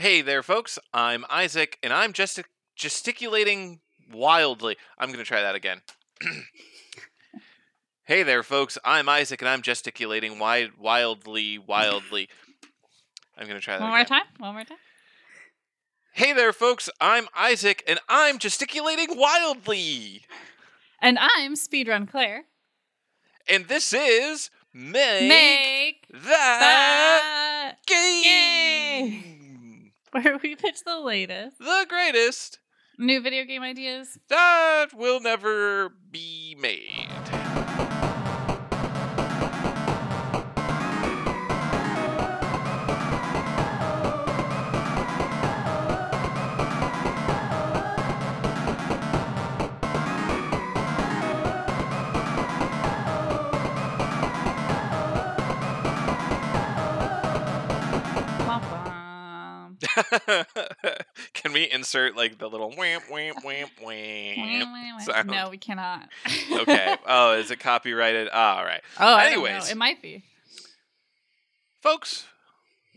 Hey there, folks. I'm Isaac, and I'm just gesticulating wildly. I'm going to try that again. hey there, folks. I'm Isaac, and I'm gesticulating wi- wildly, wildly. I'm going to try that One more again. time. One more time. Hey there, folks. I'm Isaac, and I'm gesticulating wildly. And I'm Speedrun Claire. And this is Make, Make That that Game. where we pitch the latest The greatest new video game ideas. that will never be made. Womp womp. Can we insert like the little whamp whamp whamp? sound? no, we cannot. Okay. Oh, is it copyrighted? Oh, All right. oh, I don't know. Anyways. it might be. Folks,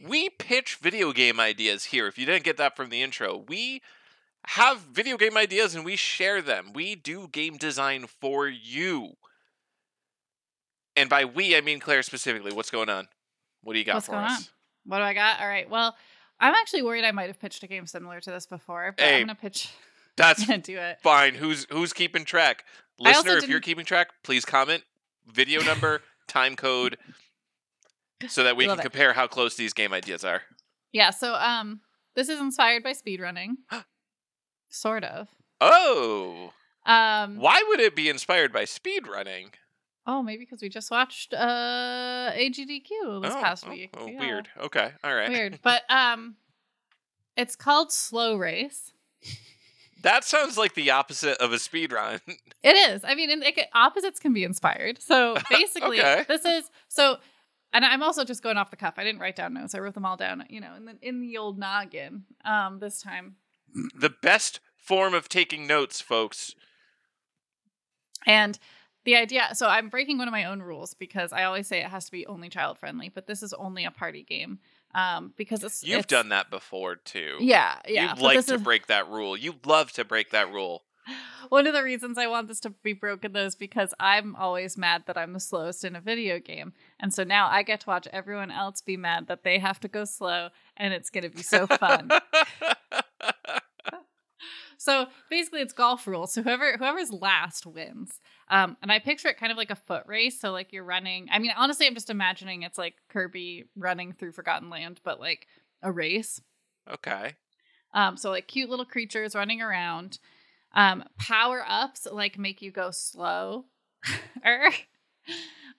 we pitch video game ideas here. If you didn't get that from the intro, we have video game ideas and we share them. We do game design for you. And by we, I mean Claire specifically. What's going on? What do you got What's for us? on? What do I got? All right. Well, I'm actually worried I might have pitched a game similar to this before, but Hey, I'm gonna pitch. That's gonna do it. fine. Who's who's keeping track? Listener, if you're keeping track, please comment video number, time code, so that we can it. compare how close these game ideas are. Yeah. So, um, this is inspired by speedrunning, sort of. Oh, Um, why would it be inspired by speedrunning? Oh, maybe because we just watched uh AGDQ this oh, past oh, week. Oh, Yeah. weird. Okay, all right. Weird. But um it's called Slow Race. That sounds like the opposite of a speed run. It is. I mean, and it, opposites can be inspired. So basically, Okay. this is so and I'm also just going off the cuff. I didn't write down notes. I wrote them all down, you know, in the in the old noggin. Um this time. the best form of taking notes, folks. And the idea, so I'm breaking one of my own rules because I always say it has to be only child friendly, but this is only a party game. Um, because it's You've it's- done that before too. Yeah, yeah. you like to is- break that rule. You love to break that rule. One of the reasons I want this to be broken though is because I'm always mad that I'm the slowest in a video game. And so now I get to watch everyone else be mad that they have to go slow and it's gonna be so fun. so basically it's golf rules. So whoever whoever's last wins. Um, and I picture it kind of like a foot race. So like you're running. I mean, honestly, I'm just imagining it's like Kirby running through Forgotten Land, but like a race. okay. Um, so like cute little creatures running around. Um, power ups like make you go slow.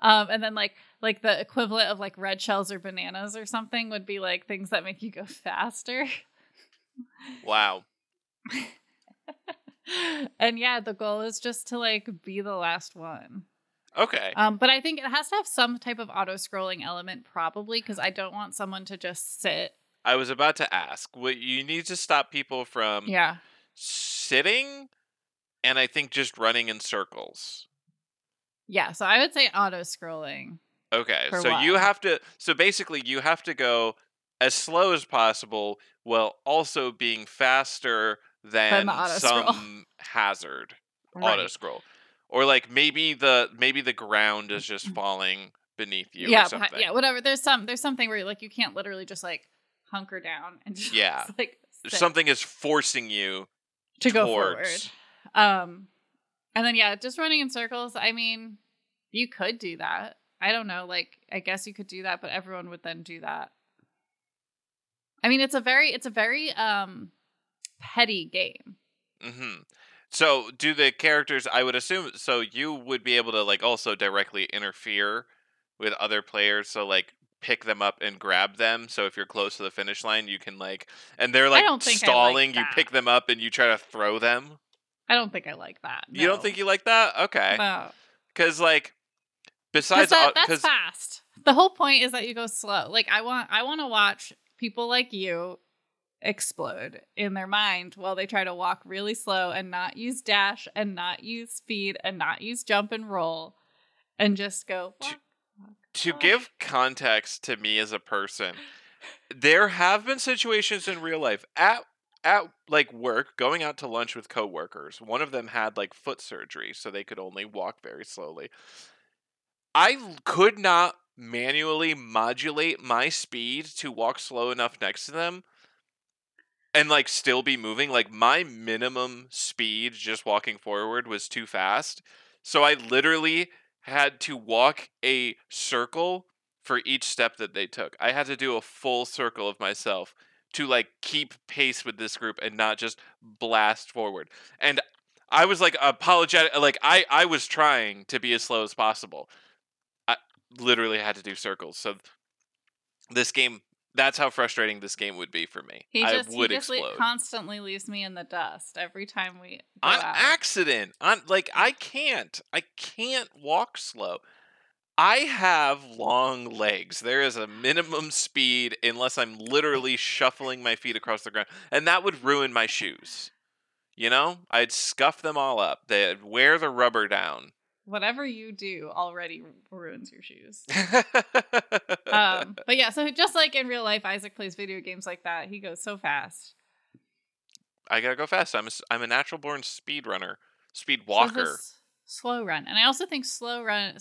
um, and then like like the equivalent of like red shells or bananas or something would be like things that make you go faster. Wow. and yeah, the goal is just to like be the last one. Okay. Um, but I think it has to have some type of auto scrolling element, probably, because I don't want someone to just sit. I was about to ask. What you need to stop people from Yeah. sitting, and I think just running in circles. Yeah. So I would say auto scrolling. Okay, so you have to. So basically, you have to go as slow as possible, while also being faster than auto some hazard auto Right. scroll, or like maybe the maybe the ground is just falling beneath you. Mm-hmm. yeah, or something. yeah, whatever. There's some there's something where like you can't literally just like hunker down and just Yeah. like sit something is forcing you to go forward. Um, and then yeah, just running in circles. I mean, you could do that. I don't know. Like, I guess you could do that, but everyone would then do that. I mean, it's a very it's a very um petty game. hmm So, do the characters? I would assume. So, you would be able to like also directly interfere with other players. So, like pick them up and grab them. So, if you're close to the finish line, you can like, and they're like I like stalling. you pick them up and you try to throw them. I don't think I like that. You don't think you like that? Okay, No. because like besides, that, all- that's 'cause- fast. The whole point is that you go slow. Like I want, I want to watch people like you explode in their mind while they try to walk really slow and not use dash and not use speed and not use jump and roll and just go. To- walk, walk, to walk. give context to me as a person there have been situations in real life at at like work going out to lunch with coworkers one of them had like foot surgery so they could only walk very slowly i could not manually modulate my speed to walk slow enough next to them and like still be moving like my minimum speed just walking forward was too fast. So i literally had to walk a circle for each step that they took. I had to do a full circle of myself to like keep pace with this group and not just blast forward. And i was like apologetic like i i was trying to be as slow as possible. I literally had to do circles. So this game that's how frustrating this game would be for me. He i just, would he just explode. constantly leaves me in the dust every time we on out. accident. On like i can't i can't walk slow. I have long legs. There is a minimum speed unless i'm literally shuffling my feet across the ground and that would ruin my shoes. You know? I'd scuff them all up. They'd wear the rubber down Whatever you do already ruins your shoes. um, but yeah, so just like in real life, Isaac plays video games like that. He goes so fast. i gotta go fast i'm a, I'm a natural born speed runner speed So walker this slow run, and I also think slow run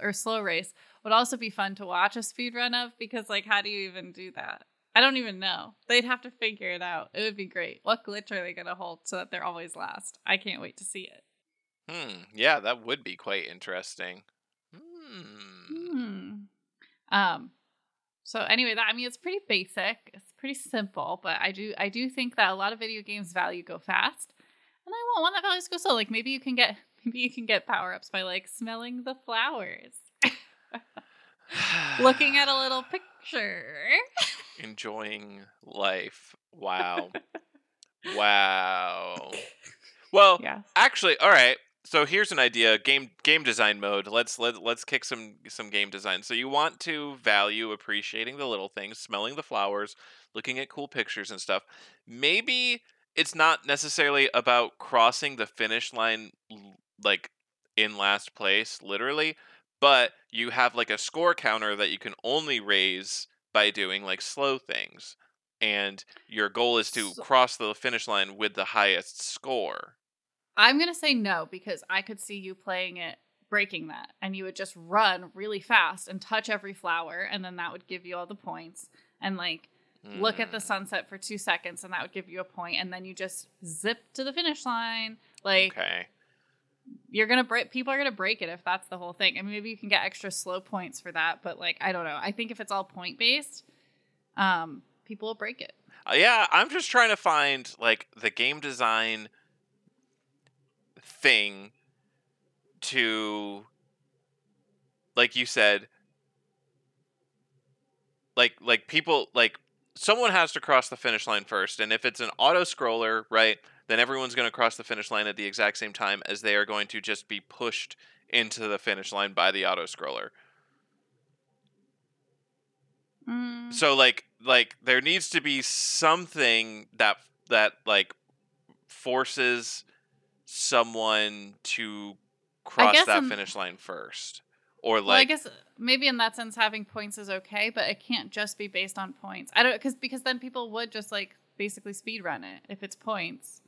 or slow race would also be fun to watch a speed run of because, like, how do you even do that? I don't even know. They'd have to figure it out. It would be great. What glitch are they gonna hold so that they're always last? I can't wait to see it. Hmm yeah that would be quite interesting hmm Hmm. Um. So anyway, that I mean, it's pretty basic. It's pretty simple, but I do I do think that a lot of video games value go fast, and I want one that values go slow. Like maybe you can get maybe you can get power ups by like smelling the flowers, looking at a little picture. enjoying life. Wow. wow. Well, Yeah. actually, all right. So here's an idea: game game design mode. Let's let let's kick some some game design. So you want to value appreciating the little things, smelling the flowers, looking at cool pictures and stuff. Maybe it's not necessarily about crossing the finish line like in last place, literally, but you have like a score counter that you can only raise by doing like slow things. And your goal is to cross the finish line with the highest score. I'm gonna say no because I could see you playing it breaking that, and you would just run really fast and touch every flower, and then that would give you all the points. And like look at the Mm. sunset for two seconds, and that would give you a point, and then you just zip to the finish line. Like Okay. you're gonna break. People are gonna break it if that's the whole thing. I mean, maybe you can get extra slow points for that, but like I don't know. I think if it's all point based, um, people will break it. Uh, yeah, I'm just trying to find like the game design thing to like you said like like people like someone has to cross the finish line first and if it's an auto scroller, right, then everyone's going to cross the finish line at the exact same time as they are going to just be pushed into the finish line by the auto scroller. Mm, so like like there needs to be something that that like forces someone to cross that in- finish line first or well, I like guess maybe in that sense, having points is okay, but it can't just be based on points. I don't because because then people would just like basically speed run it if it's points.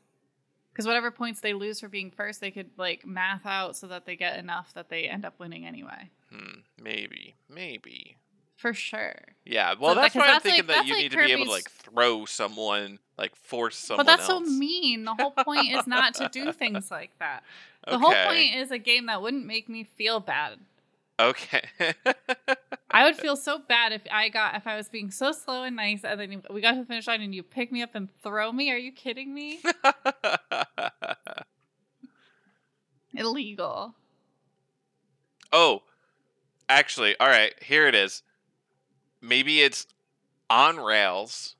Because whatever points they lose for being first, they could like math out so that they get enough that they end up winning anyway. hmm, maybe maybe For sure. yeah well So, that's why i'm that's thinking like- that you like need to be able to like throw someone like force someone but that's else. so mean. The whole point is not to do things like that. The okay. whole point is a game that wouldn't make me feel bad. okay I would feel so bad if I got if I was being so slow and nice, and then we got to the finish line and you pick me up and throw me. Are you kidding me? Illegal. Oh, actually, all right, here it is. Maybe it's on rails.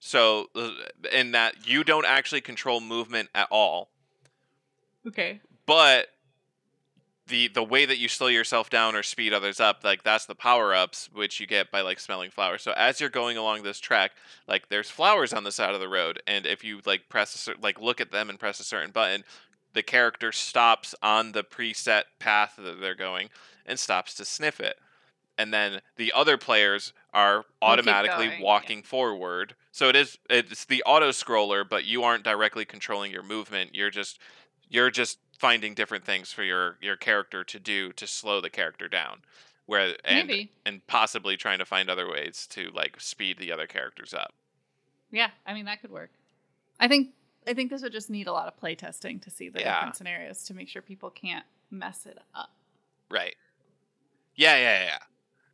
So, uh, in that you don't actually control movement at all, Okay. but the the way that you slow yourself down or speed others up, like that's the power ups which you get by like smelling flowers. So as you're going along this track, like there's flowers on the side of the road, and if you like press a cer- like look at them and press a certain button, the character stops on the preset path that they're going and stops to sniff it. And then the other players are automatically going, yeah. walking forward. So it is it's the auto scroller, but you aren't directly controlling your movement. You're just you're just finding different things for your your character to do to slow the character down. Where and Maybe. and possibly trying to find other ways to like speed the other characters up. Yeah, I mean that could work. I think I think this would just need a lot of play testing to see the Yeah. different scenarios to make sure people can't mess it up. Right. Yeah, yeah, yeah.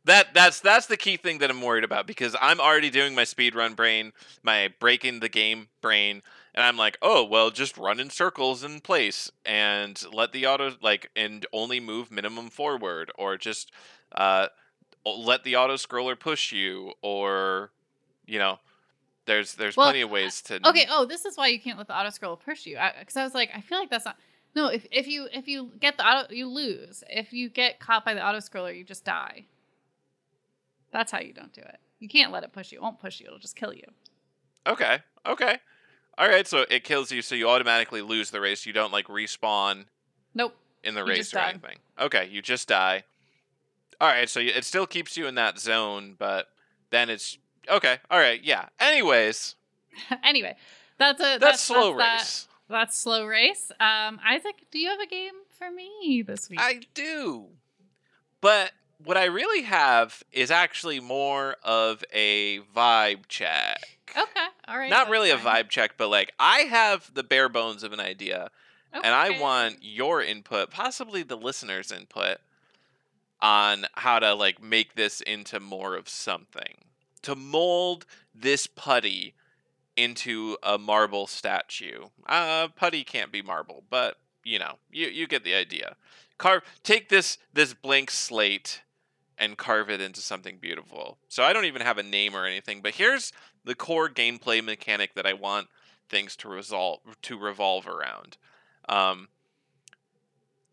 That that's that's the key thing that I'm worried about because I'm already doing my speedrun brain, my breaking the game brain, and I'm like, oh well, just run in circles in place and let the auto like and only move minimum forward, or just uh, let the auto scroller push you, or you know, there's there's Well, plenty of ways to Okay. Oh, this is why you can't let the auto scroll push you. Because I, was like, I feel like that's not. No, if if you if you get the auto, you lose. If you get caught by the auto scroller, you just die. That's how you don't do it. You can't let it push you. It won't push you. It'll just kill you. Okay. Okay. All right. So it kills you, so you automatically lose the race. You don't like respawn Nope. in the You race or die. anything. Okay, you just die. All right, so it still keeps you in that zone, but then it's okay. All right, yeah. Anyways, anyway, that's a that's, that's, slow that's race. That, that's slow race. Um, Isaac, do you have a game for me this week? I do, but what I really have is actually more of a vibe check. okay. All right. Not really a vibe check, but like I have the bare bones of an idea, and I want your input, possibly the listeners' input, on how to like make this into more of something. To mold this putty into a marble statue. Uh, putty can't be marble, but you know, you you get the idea. Carve, take this this blank slate and carve it into something beautiful. So I don't even have a name or anything, but here's the core gameplay mechanic that I want things to resolve to revolve around. Um,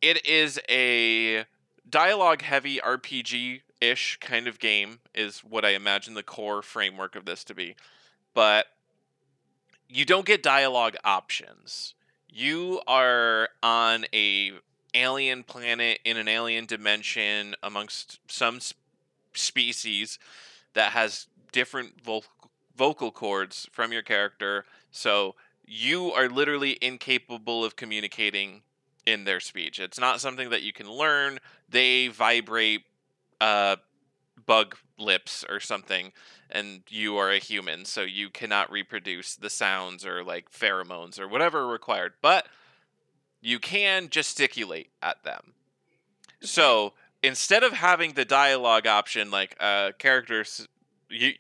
it is a dialogue heavy RPG ish kind of game is what I imagine the core framework of this to be. But you don't get dialogue options. You are on a alien planet in an alien dimension amongst some s- species that has different vo- vocal cords from your character. So you are literally incapable of communicating in their speech. It's not something that you can learn. They vibrate uh, bug lips or something, and you are a human, so you cannot reproduce the sounds or like pheromones or whatever required. But you can gesticulate at them. So instead of having the dialogue option, like uh, characters, you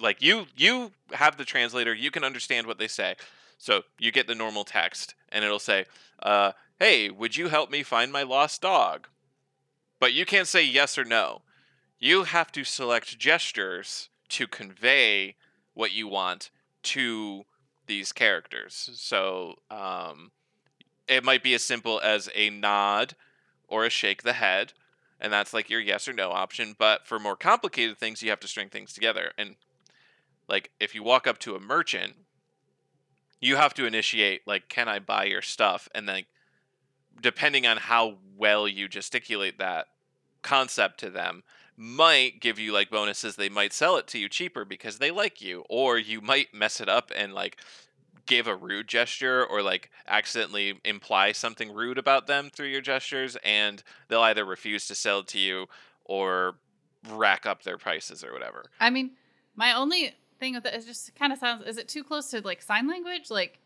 like you you have the translator, you can understand what they say. So you get the normal text, and it'll say, uh, "Hey, would you help me find my lost dog?" But you can't say yes or no. You have to select gestures to convey what you want to these characters. So um, it might be as simple as a nod or a shake the head, and that's like your yes or no option. But for more complicated things, you have to string things together. And like if you walk up to a merchant, you have to initiate like, "Can I buy your stuff?" And then, depending on how well you gesticulate that concept to them, might give you like bonuses. They might sell it to you cheaper because they like you, or you might mess it up and like give a rude gesture or like accidentally imply something rude about them through your gestures, and they'll either refuse to sell to you or rack up their prices or whatever. I mean, my only thing with it is just kind of sounds. Is it too close to like sign language? Like,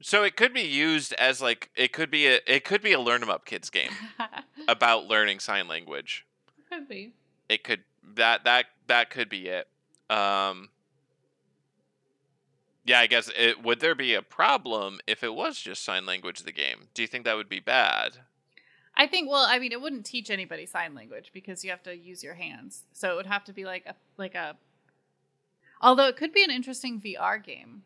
So it could be used as like it could be a it could be a learn 'em up kids game about learning sign language. could be. It could that that that could be it. Um Yeah, I guess it would there be a problem if it was just sign language the game? Do you think that would be bad? I think. Well, I mean, it wouldn't teach anybody sign language because you have to use your hands. So it would have to be like a like a. Although it could be an interesting VR game,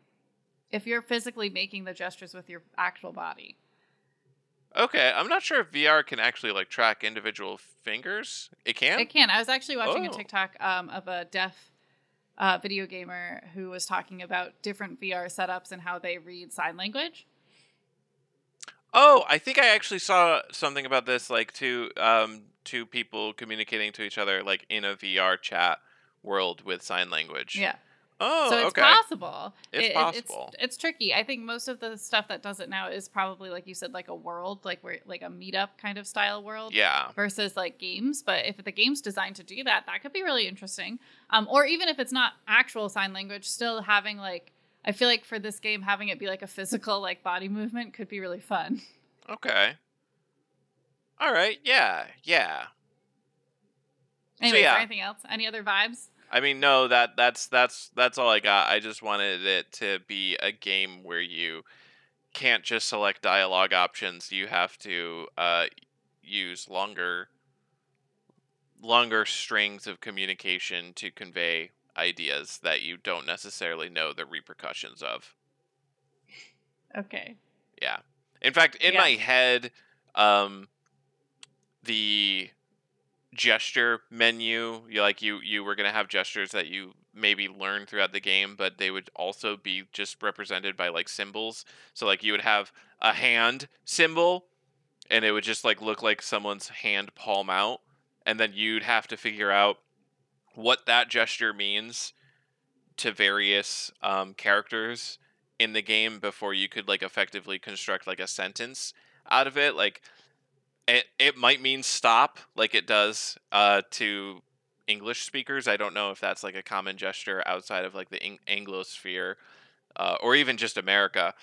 if you're physically making the gestures with your actual body. Okay, I'm not sure if VR can actually like track individual fingers. It can? It can. I was actually watching Oh. a TikTok um, of a deaf uh, video gamer who was talking about different VR setups and how they read sign language. Oh, I think I actually saw something about this, like two um two people communicating to each other like in a VR chat world with sign language. Yeah. Oh, so it's okay. possible. It's It- possible. It's, it's tricky. I think most of the stuff that does it now is probably like you said, like a world, like where like a meetup kind of style world. Yeah. versus like games. But if the game's designed to do that, that could be really interesting. Um, or even if it's not actual sign language, still having like I feel like for this game having it be like a physical like body movement could be really fun. Okay. All right. Yeah. Yeah. Anyway, is yeah. anything else? Any other vibes? I mean, no, that that's that's that's all I got. I just wanted it to be a game where you can't just select dialogue options. You have to uh, use longer longer strings of communication to convey ideas that you don't necessarily know the repercussions of. Okay. Yeah. In fact, in Yeah. my head, um, the gesture menu, you like you you were gonna have gestures that you maybe learn throughout the game, but they would also be just represented by like symbols. So like you would have a hand symbol, and it would just like look like someone's hand palm out, and then you'd have to figure out what that gesture means to various um, characters in the game before you could like effectively construct like a sentence out of it like it, it might mean stop like it does uh, to english speakers. I don't know if that's like a common gesture outside of like the Ang- anglosphere uh, or even just america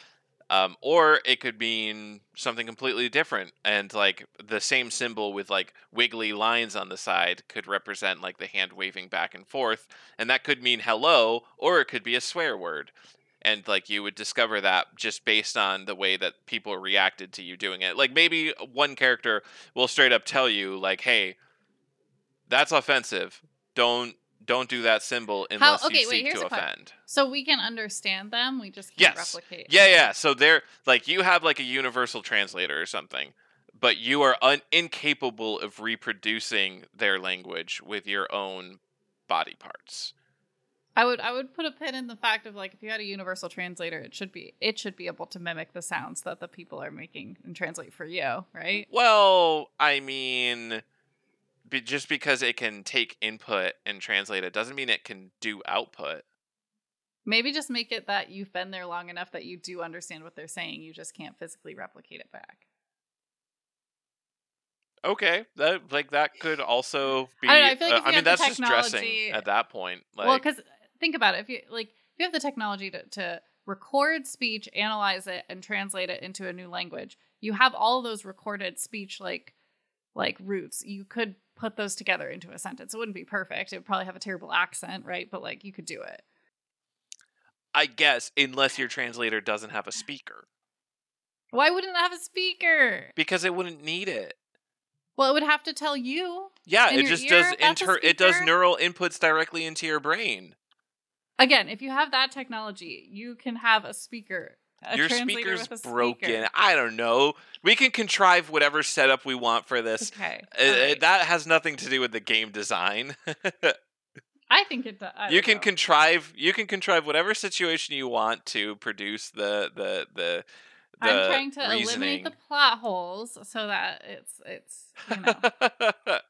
um, or it could mean something completely different and like the same symbol with like wiggly lines on the side could represent like the hand waving back and forth and that could mean hello or it could be a swear word and like you would discover that just based on the way that people reacted to you doing it like maybe one character will straight up tell you like hey that's offensive don't don't do that symbol unless okay, you wait, seek here's to offend So we can understand them. We just can't Yes. replicate. yeah yeah so they're like you have like a universal translator or something but you are un- incapable of reproducing their language with your own body parts I would I would put a pin in the fact of like if you had a universal translator, it should be it should be able to mimic the sounds that the people are making and translate for you, right? Well, I mean, be, just because it can take input and translate it doesn't mean it can do output. Maybe just make it that you've been there long enough that you do understand what they're saying. You just can't physically replicate it back. Okay, that like that could also be. I know, I like uh, I mean, that's just dressing at that point. Like, well, because think about it. If you like, if you have the technology to, to record speech, analyze it, and translate it into a new language, you have all those recorded speech like like roots. You could put those together into a sentence. It wouldn't be perfect. It would probably have a terrible accent, right? But like you could do it. I guess unless your translator doesn't have a speaker, Why wouldn't it have a speaker? because it wouldn't need it. Well, it would have to tell you. Yeah, it just ear, does inter. It does neural inputs directly into your brain. Again, if you have that technology, you can have a speaker. A your translator speaker's with a broken. speaker. I don't know. We can contrive whatever setup we want for this. Okay. Uh, uh, right. That has nothing to do with the game design. I think it does. you can contrive. You can contrive whatever situation you want to produce the the the. the I'm trying to eliminate the plot holes so that it's it's you know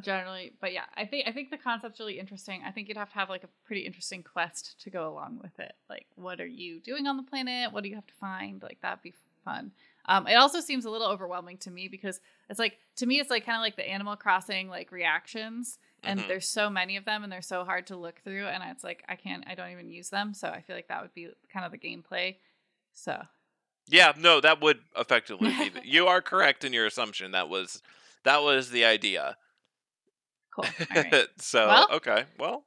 generally. But yeah, I think I think the concept's really interesting. I think you'd have to have like a pretty interesting quest to go along with it. Like, what are you doing on the planet? What do you have to find? Like that'd be fun. Um, it also seems a little overwhelming to me because it's like to me it's like kind of like the Animal Crossing like reactions, and Mhm. there's so many of them and they're so hard to look through, and it's like I can't I don't even use them, so I feel like that would be kind of the gameplay. So yeah, no, that would effectively be. You are correct in your assumption. That was that was the idea. Cool. All right. so Well- okay, well,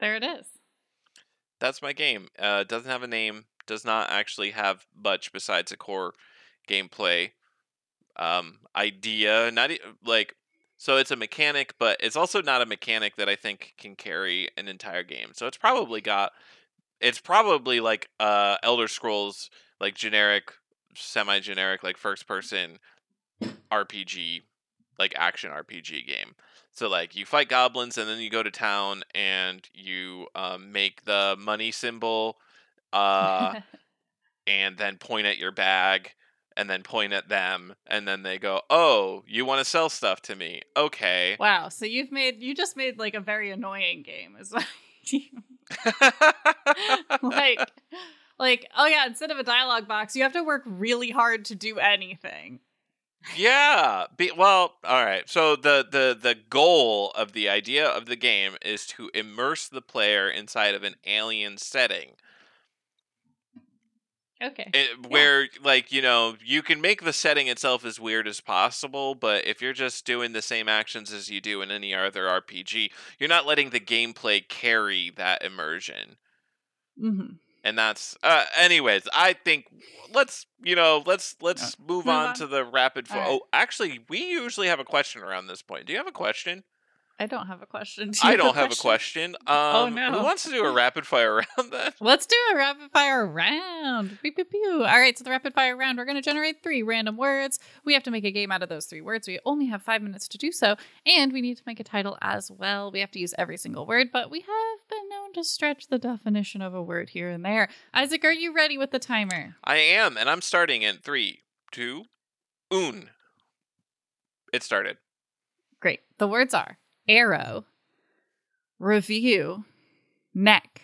There it is. that's my game. Uh, doesn't have a name. Does not actually have much besides a core gameplay um, idea. Not e- like so it's a mechanic, but it's also not a mechanic that I think can carry an entire game. So it's probably got. It's probably like uh, Elder Scrolls, like generic, semi-generic, like first-person RPG, like action RPG game. So like you fight goblins and then you go to town and you um, make the money symbol, uh, and then point at your bag, and then point at them and then they go, "Oh, you want to sell stuff to me? Okay." Wow. So you've made you just made like a very annoying game. Is what you like like oh yeah instead of a dialogue box you have to work really hard to do anything yeah. Be, well, all right. So the the the goal of the idea of the game is to immerse the player inside of an alien setting. okay It, where like you know you can make the setting itself as weird as possible but if you're just doing the same actions as you do in any other rpg you're not letting the gameplay carry that immersion hmm and that's uh anyways i think let's you know let's let's move, Move on, on. to the rapid fire right. oh actually we usually have a question around this point do you have a question i don't have a question Do i don't have a question um Oh, who wants to do a rapid fire round then Let's do a rapid fire round. Pew, pew, pew. All right, so the rapid fire round, we're going to generate three random words. We have to make a game out of those three words. We only have five minutes to do so, and we need to make a title as well. We have to use every single word, but we have been known to stretch the definition of a word here and there. Isaac, are you ready with the timer? I am, and I'm starting in three, two, un. It started. Great. The words are arrow, review, neck.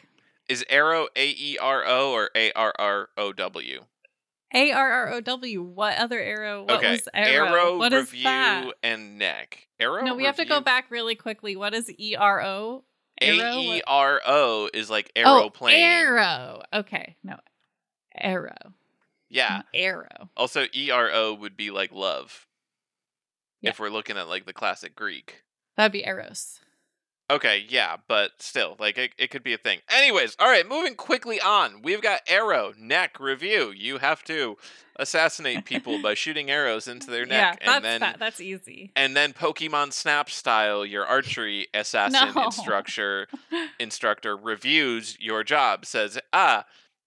Is arrow A E R O or A R R O W? A R R O W. What other arrow? What okay, was arrow? What is review, that? and neck. Arrow. No, we have to go back really quickly. What is E R O? A? E R O is like aeroplane. Oh, aeroplane. arrow. Okay, no, arrow. Yeah. arrow. Also, E R O would be like love. Yeah. If we're looking at like the classic Greek. That'd be eros. Okay, yeah, but still, like it, it could be a thing. Anyways, all right, moving quickly on. We've got arrow neck review. You have to assassinate people by shooting arrows into their yeah, neck, that's and then that, that's easy. and then Pokemon Snap style, your archery assassin No. instructor instructor reviews your job. Says, ah,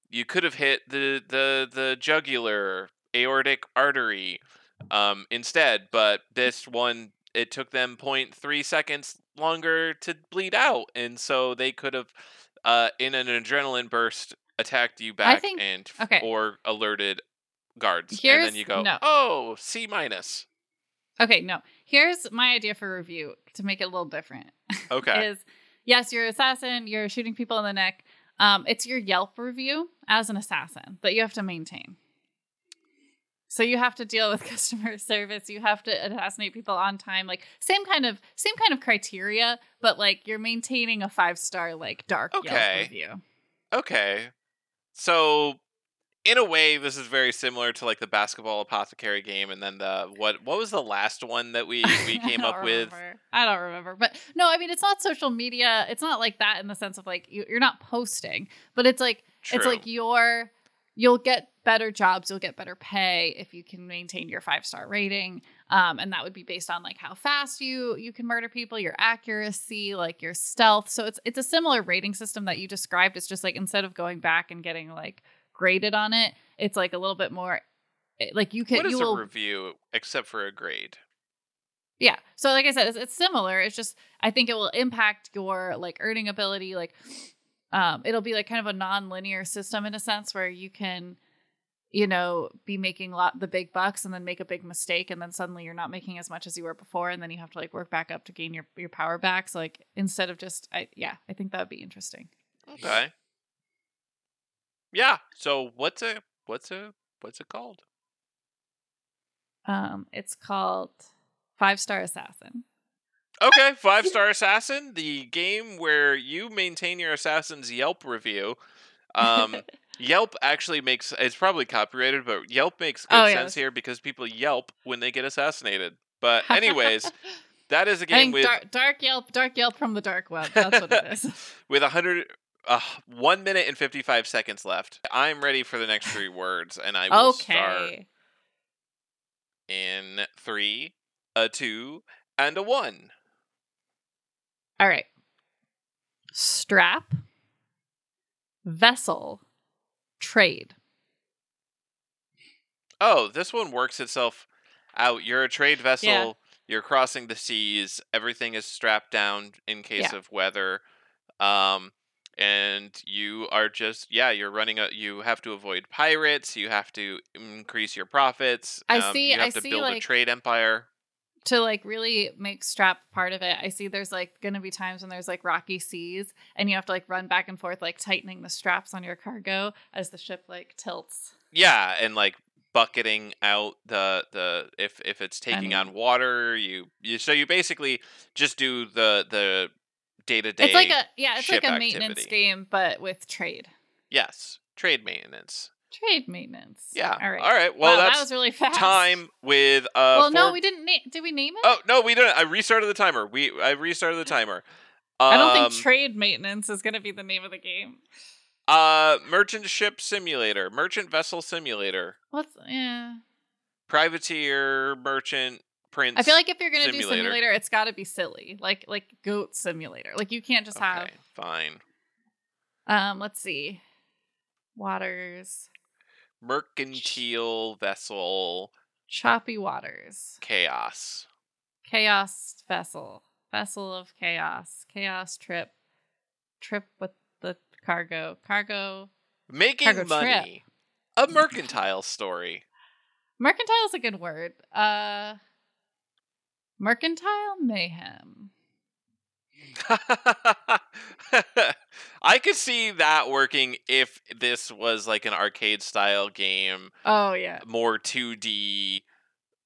you could have hit the the the jugular aortic artery um, instead, but this one it took them 0.3 seconds longer to bleed out, and so they could have, uh, in an adrenaline burst, attacked you back think- and okay. or alerted guards, and then you go, no. oh, C minus. Okay, no. Here's my idea for review to make it a little different. Okay. Is yes, you're an assassin. You're shooting people in the neck. Um, it's your Yelp review as an assassin that you have to maintain. So you have to deal with customer service. You have to assassinate people on time. Like same kind of same kind of criteria, but like you're maintaining a five star like dark Okay. Yelp review. Okay. So in a way this is very similar to like the basketball apothecary game and then the what what was the last one that we we came up with? I don't remember, but no, I mean it's not social media. It's not like that in the sense of like you, you're not posting, but it's like it's True. like your you'll get better jobs, you'll get better pay if you can maintain your five star rating, um, and that would be based on like how fast you you can murder people, your accuracy, like your stealth. So it's it's a similar rating system that you described. It's just like instead of going back and getting like graded on it, it's like a little bit more eh, like you can what is you a will review except for a grade? yeah. So like I said, it's, it's similar. It's just I think it will impact your like earning ability. Like, um, it'll be like kind of a non-linear system in a sense where you can, you know, be making lot the big bucks and then make a big mistake and then suddenly you're not making as much as you were before and then you have to like work back up to gain your your power back. So like instead of just I yeah, I think that would be interesting. Okay. Yeah. So what's a what's a what's it called? Um, it's called Five Star Assassin. Okay, five star assassin, the game where you maintain your assassin's Yelp review. Um, Yelp actually makes it's probably copyrighted, but Yelp makes good Oh, yeah, sense here because people yelp when they get assassinated. But anyways, that is a game with dark, dark Yelp, dark Yelp from the dark web. That's what it is. with a hundred. Uh, one minute and fifty five seconds left. I'm ready for the next three words, and I will start okay. in three, a two, and a one. All right. Strap, vessel, trade. Oh, this one works itself out. You're a trade vessel. Yeah. You're crossing the seas. Everything is strapped down in case Yeah. of weather. Um, and you are just yeah you're running a you have to avoid pirates you have to increase your profits I um, see- you have I to see, build a trade empire to like really make strap part of it i see there's like gonna be times when there's like rocky seas and you have to like run back and forth like tightening the straps on your cargo as the ship like tilts. Yeah and like bucketing out the the if if it's taking And- on water you you so you basically just do the the day to day it's like a yeah it's like a maintenance activity. game but with trade. Yes trade maintenance trade maintenance. Yeah. All right. All right. Well wow, that was really fast. time with uh well no we didn't name did we name it? Oh no we didn't. I restarted the timer. We i restarted the timer. I don't Um, think trade maintenance is gonna be the name of the game. Uh, merchant ship simulator, merchant vessel simulator, what's yeah. Privateer, merchant, prince. i feel like if you're gonna do Simulator. simulator it's gotta be silly like like goat simulator. Like you can't just have fine. Um, let's see. Waters, Mercantile vessel choppy waters, chaos. chaos vessel, vessel of chaos, chaos trip, trip with the cargo, cargo. Making Cargo money. A mercantile story. Mercantile is a good word. Uh, mercantile mayhem. I could see that working if this was like an arcade style game Oh yeah, more 2D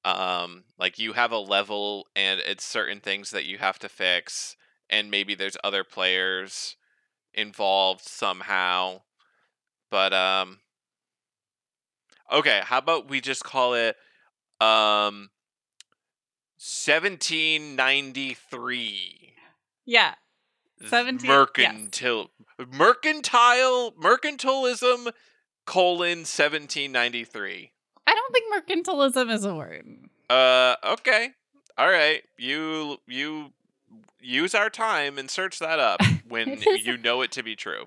um like you have a level and it's certain things that you have to fix and maybe there's other players involved somehow but um okay how about we just call it um 1793 yeah. 17 yes. mercantile mercantile mercantilism colon 1793 I don't think mercantilism is a word. Uh, okay. All right. You you use our time and search that up when you know it to be true.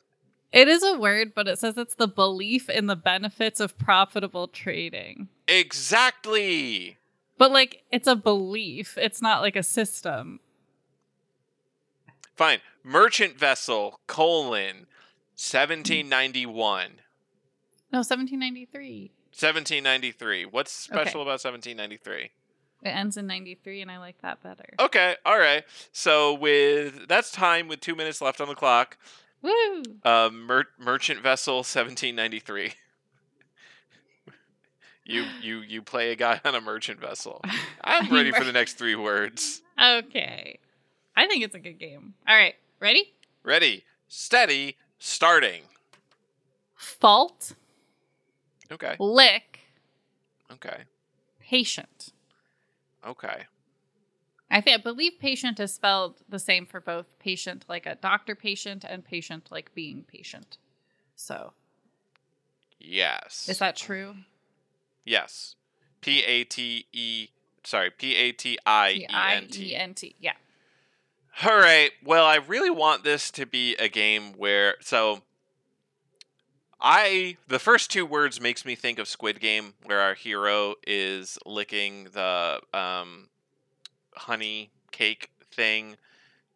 It is a word, but it says it's the belief in the benefits of profitable trading. Exactly. But like it's a belief. It's not like a system. Fine. Merchant vessel colon 1791. No, 1793. 1793. What's special Okay. about 1793? It ends in 93 and I like that better. Okay, all right. So with that's time with 2 minutes left on the clock. Woo! Uh, mer- merchant vessel 1793. you you you play a guy on a merchant vessel. I'm ready for the next three words. Okay. I think it's a good game. All right. Ready? Ready, steady, starting. Fault, Okay. lick, Okay. patient. Okay. I think I believe patient is spelled the same for both patient like a doctor patient and patient like being patient. So, Yes. is that true? yes. P A T E. Sorry. P A T I E N T. Yeah. All right. Well, I really want this to be a game where so I the first two words makes me think of Squid Game where our hero is licking the um honey cake thing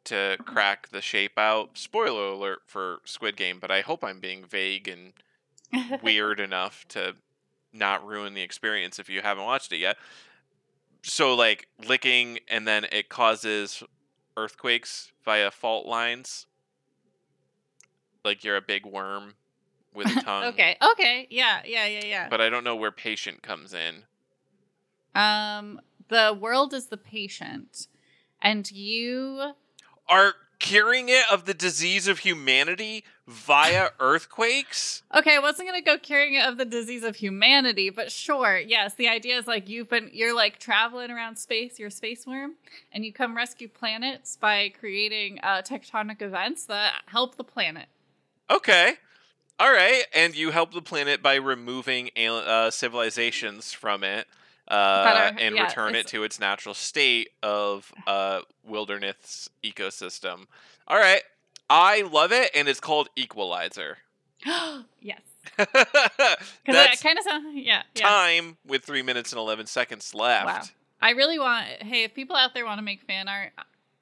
to crack the shape out. Spoiler alert for Squid Game, but I hope I'm being vague and weird enough to not ruin the experience if you haven't watched it yet. So like licking and then it causes earthquakes via fault lines. Like you're a big worm with a tongue. okay. Okay. Yeah. Yeah. Yeah. Yeah. But I don't know where patient comes in. Um, the world is the patient, and you. Are curing it of the disease of humanity via earthquakes? Okay, I wasn't gonna go curing it of the disease of humanity, but sure, yes. The idea is like you've been, you're like traveling around space, you're a space worm, and you come rescue planets by creating uh, tectonic events that help the planet. Okay. All right. And you help the planet by removing uh, civilizations from it uh, are- and yeah, return it to its natural state of uh, wilderness ecosystem. All right. I love it, and it's called Equalizer. yes, because that kind of sounds. Yeah, yeah. time with three minutes and 11 seconds left. Wow. I really want. Hey, if people out there want to make fan art,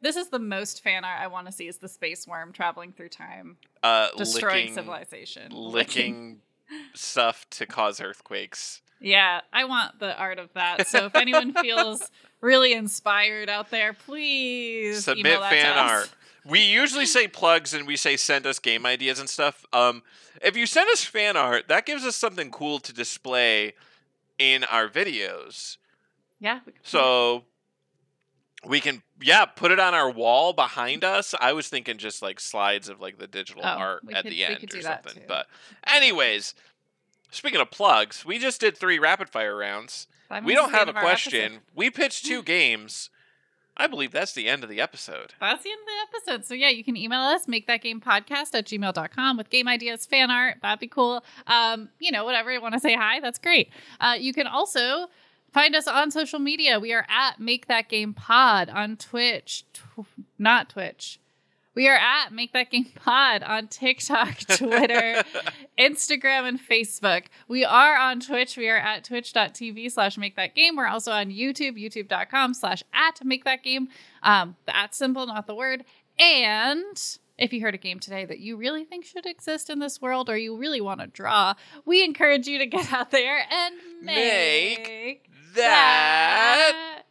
this is the most fan art I want to see is the space worm traveling through time, Uh, destroying licking, civilization, licking stuff to cause earthquakes. Yeah, I want the art of that. So if anyone feels really inspired out there, please Submit email that to fan art. We usually say plugs and we say send us game ideas and stuff. Um, if you send us fan art, that gives us something cool to display in our videos. Yeah. we- So we can, yeah, put it on our wall behind us. I was thinking just like slides of like the digital Oh, art at could- the end or something. But, anyways, speaking of plugs, we just did three rapid fire rounds. We don't have a question. We pitched two games. I believe that's the end of the episode. That's the end of the episode. So yeah, you can email us, make that game podcast at gmail.com with game ideas, fan art. That'd be cool. Um, you know, whatever you want to say hi, that's great. Uh, you can also find us on social media. We are at Make That Game Pod on Twitch, tw- not Twitch. We are at Make That Game Pod on TikTok, Twitter, Instagram, and Facebook. We are on Twitch. We are at twitch.tv slash make that game. We're also on YouTube, youtube.com slash at make that game. Um, the at symbol, not the word. And if you heard a game today that you really think should exist in this world or you really want to draw, we encourage you to get out there and Make make That